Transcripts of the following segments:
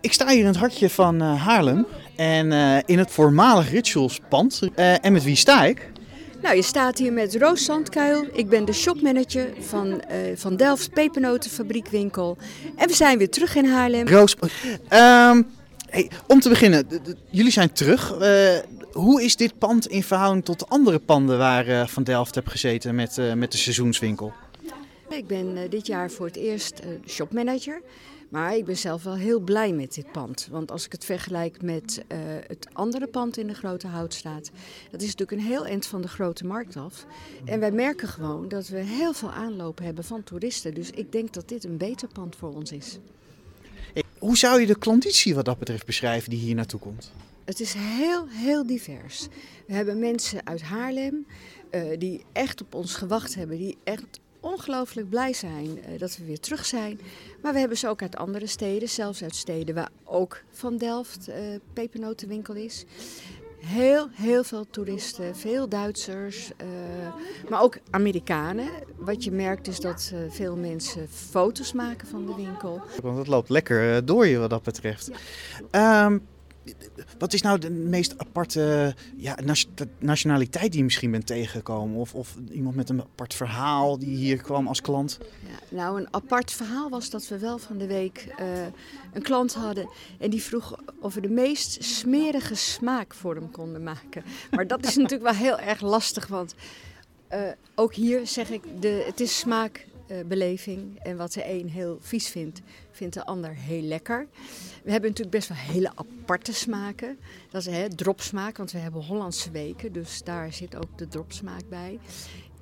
Ik sta hier in het hartje van uh, Haarlem en uh, in het voormalig Rituals-pand. Uh, en met wie sta ik? Nou, je staat hier met Roos Zandkuil. Ik ben de shopmanager van, van Delft Pepernotenfabriekwinkel. En we zijn weer terug in Haarlem. Roos, um, hey, om te beginnen, jullie zijn terug. hoe is dit pand in verhouding tot de andere panden waar Van Delft hebt gezeten met, met de seizoenswinkel? Ik ben dit jaar voor het eerst shopmanager. Maar ik ben zelf wel heel blij met dit pand. Want als ik het vergelijk met uh, het andere pand in de Grote Houtstraat, dat is natuurlijk een heel eind van de Grote Markt af. En wij merken gewoon dat we heel veel aanloop hebben van toeristen. Dus ik denk dat dit een beter pand voor ons is. Hoe zou je de klanditie wat dat betreft beschrijven die hier naartoe komt? Het is heel, heel divers. We hebben mensen uit Haarlem uh, die echt op ons gewacht hebben, die echt ongelooflijk blij zijn uh, dat we weer terug zijn. Maar we hebben ze ook uit andere steden, zelfs uit steden waar ook van Delft uh, pepernotenwinkel is. Heel, heel veel toeristen, veel Duitsers, uh, maar ook Amerikanen. Wat je merkt is dat uh, veel mensen foto's maken van de winkel. Want het loopt lekker door je wat dat betreft. Ja. Um, wat is nou de meest aparte ja, nationaliteit die je misschien bent tegengekomen? Of, of iemand met een apart verhaal die hier kwam als klant? Ja, nou, een apart verhaal was dat we wel van de week uh, een klant hadden. En die vroeg of we de meest smerige smaak voor hem konden maken. Maar dat is natuurlijk wel heel erg lastig, want uh, ook hier zeg ik, de, het is smaak beleving. En wat de een heel vies vindt, vindt de ander heel lekker. We hebben natuurlijk best wel hele aparte smaken. Dat is hè, dropsmaak, want we hebben Hollandse weken. Dus daar zit ook de dropsmaak bij.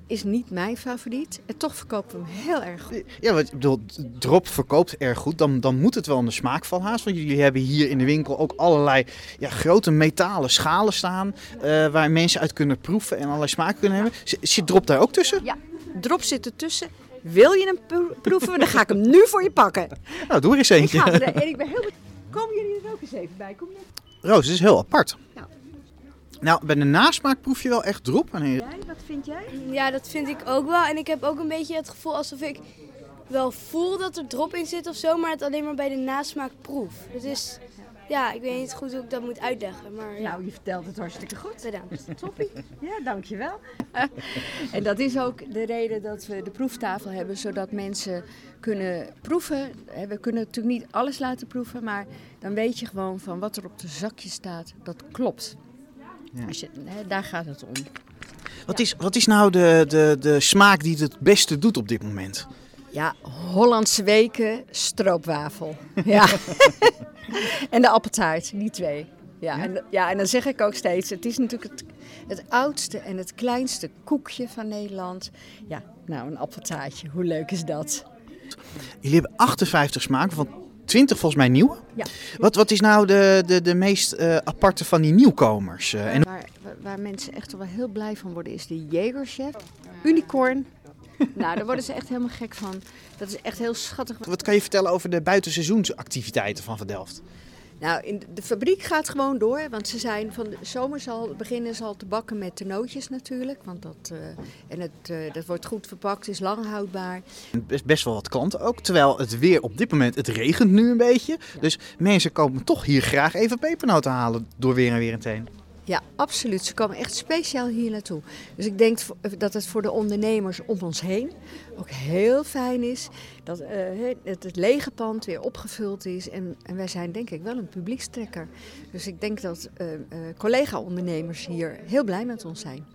Is niet mijn favoriet. En toch verkopen we hem heel erg goed. Ja, want ik bedoel, drop verkoopt erg goed. Dan, dan moet het wel een smaakval haast. Want jullie hebben hier in de winkel ook allerlei ja, grote metalen schalen staan. Uh, waar mensen uit kunnen proeven en allerlei smaken kunnen hebben. Zit drop daar ook tussen? Ja, drop zit ertussen. Wil je hem proeven? Dan ga ik hem nu voor je pakken. Nou, doe er eens eentje. Ik ga er, en ik ben heel Komen jullie er ook eens even bij? Kom je... Roos, het is heel apart. Ja. Nou, bij de nasmaak proef je wel echt drop. Jij, wat vind jij? Ja, dat vind ik ook wel. En ik heb ook een beetje het gevoel alsof ik wel voel dat er drop in zit of zo, maar het alleen maar bij de nasmaak proef. Het is ja, ik weet niet goed hoe ik dat moet uitleggen. Maar, Nou, je vertelt het hartstikke goed. Bedankt. Toppie. Ja, dankjewel. en dat is ook de reden dat we de proeftafel hebben, zodat mensen kunnen proeven. We kunnen natuurlijk niet alles laten proeven, maar dan weet je gewoon van wat er op de zakje staat, dat klopt. Ja. Als je, hè, daar gaat het om. Wat, is, wat is nou de, de, de smaak die het het beste doet op dit moment? Ja, Hollandse weken, stroopwafel. Ja. en de appeltaart, die twee. Ja, En, ja, en dan zeg ik ook steeds, het is natuurlijk het, het oudste en het kleinste koekje van Nederland. Ja, nou een appeltaartje, hoe leuk is dat? Jullie hebben 58 smaken, van 20 volgens mij nieuwe. Ja. Wat, wat is nou de, de, de meest uh, aparte van die nieuwkomers? Uh, en... waar, waar mensen echt wel heel blij van worden is de Jägerchef. Unicorn, nou, daar worden ze echt helemaal gek van. Dat is echt heel schattig. Wat kan je vertellen over de buitenseizoensactiviteiten van Van Delft? Nou, in de fabriek gaat gewoon door, want ze zijn van de zomer zal beginnen ze al te bakken met nootjes natuurlijk, want dat uh, en het uh, dat wordt goed verpakt, is lang houdbaar. Best, best wel wat klanten ook, terwijl het weer op dit moment het regent nu een beetje, ja. dus mensen komen toch hier graag even pepernoten halen door weer en weer in heen. Ja, absoluut. Ze komen echt speciaal hier naartoe. Dus ik denk dat het voor de ondernemers om ons heen ook heel fijn is dat uh, het, het, lege pand weer opgevuld is. En, en, wij zijn denk ik wel een publiekstrekker. Dus ik denk dat uh, collega-ondernemers hier heel blij met ons zijn.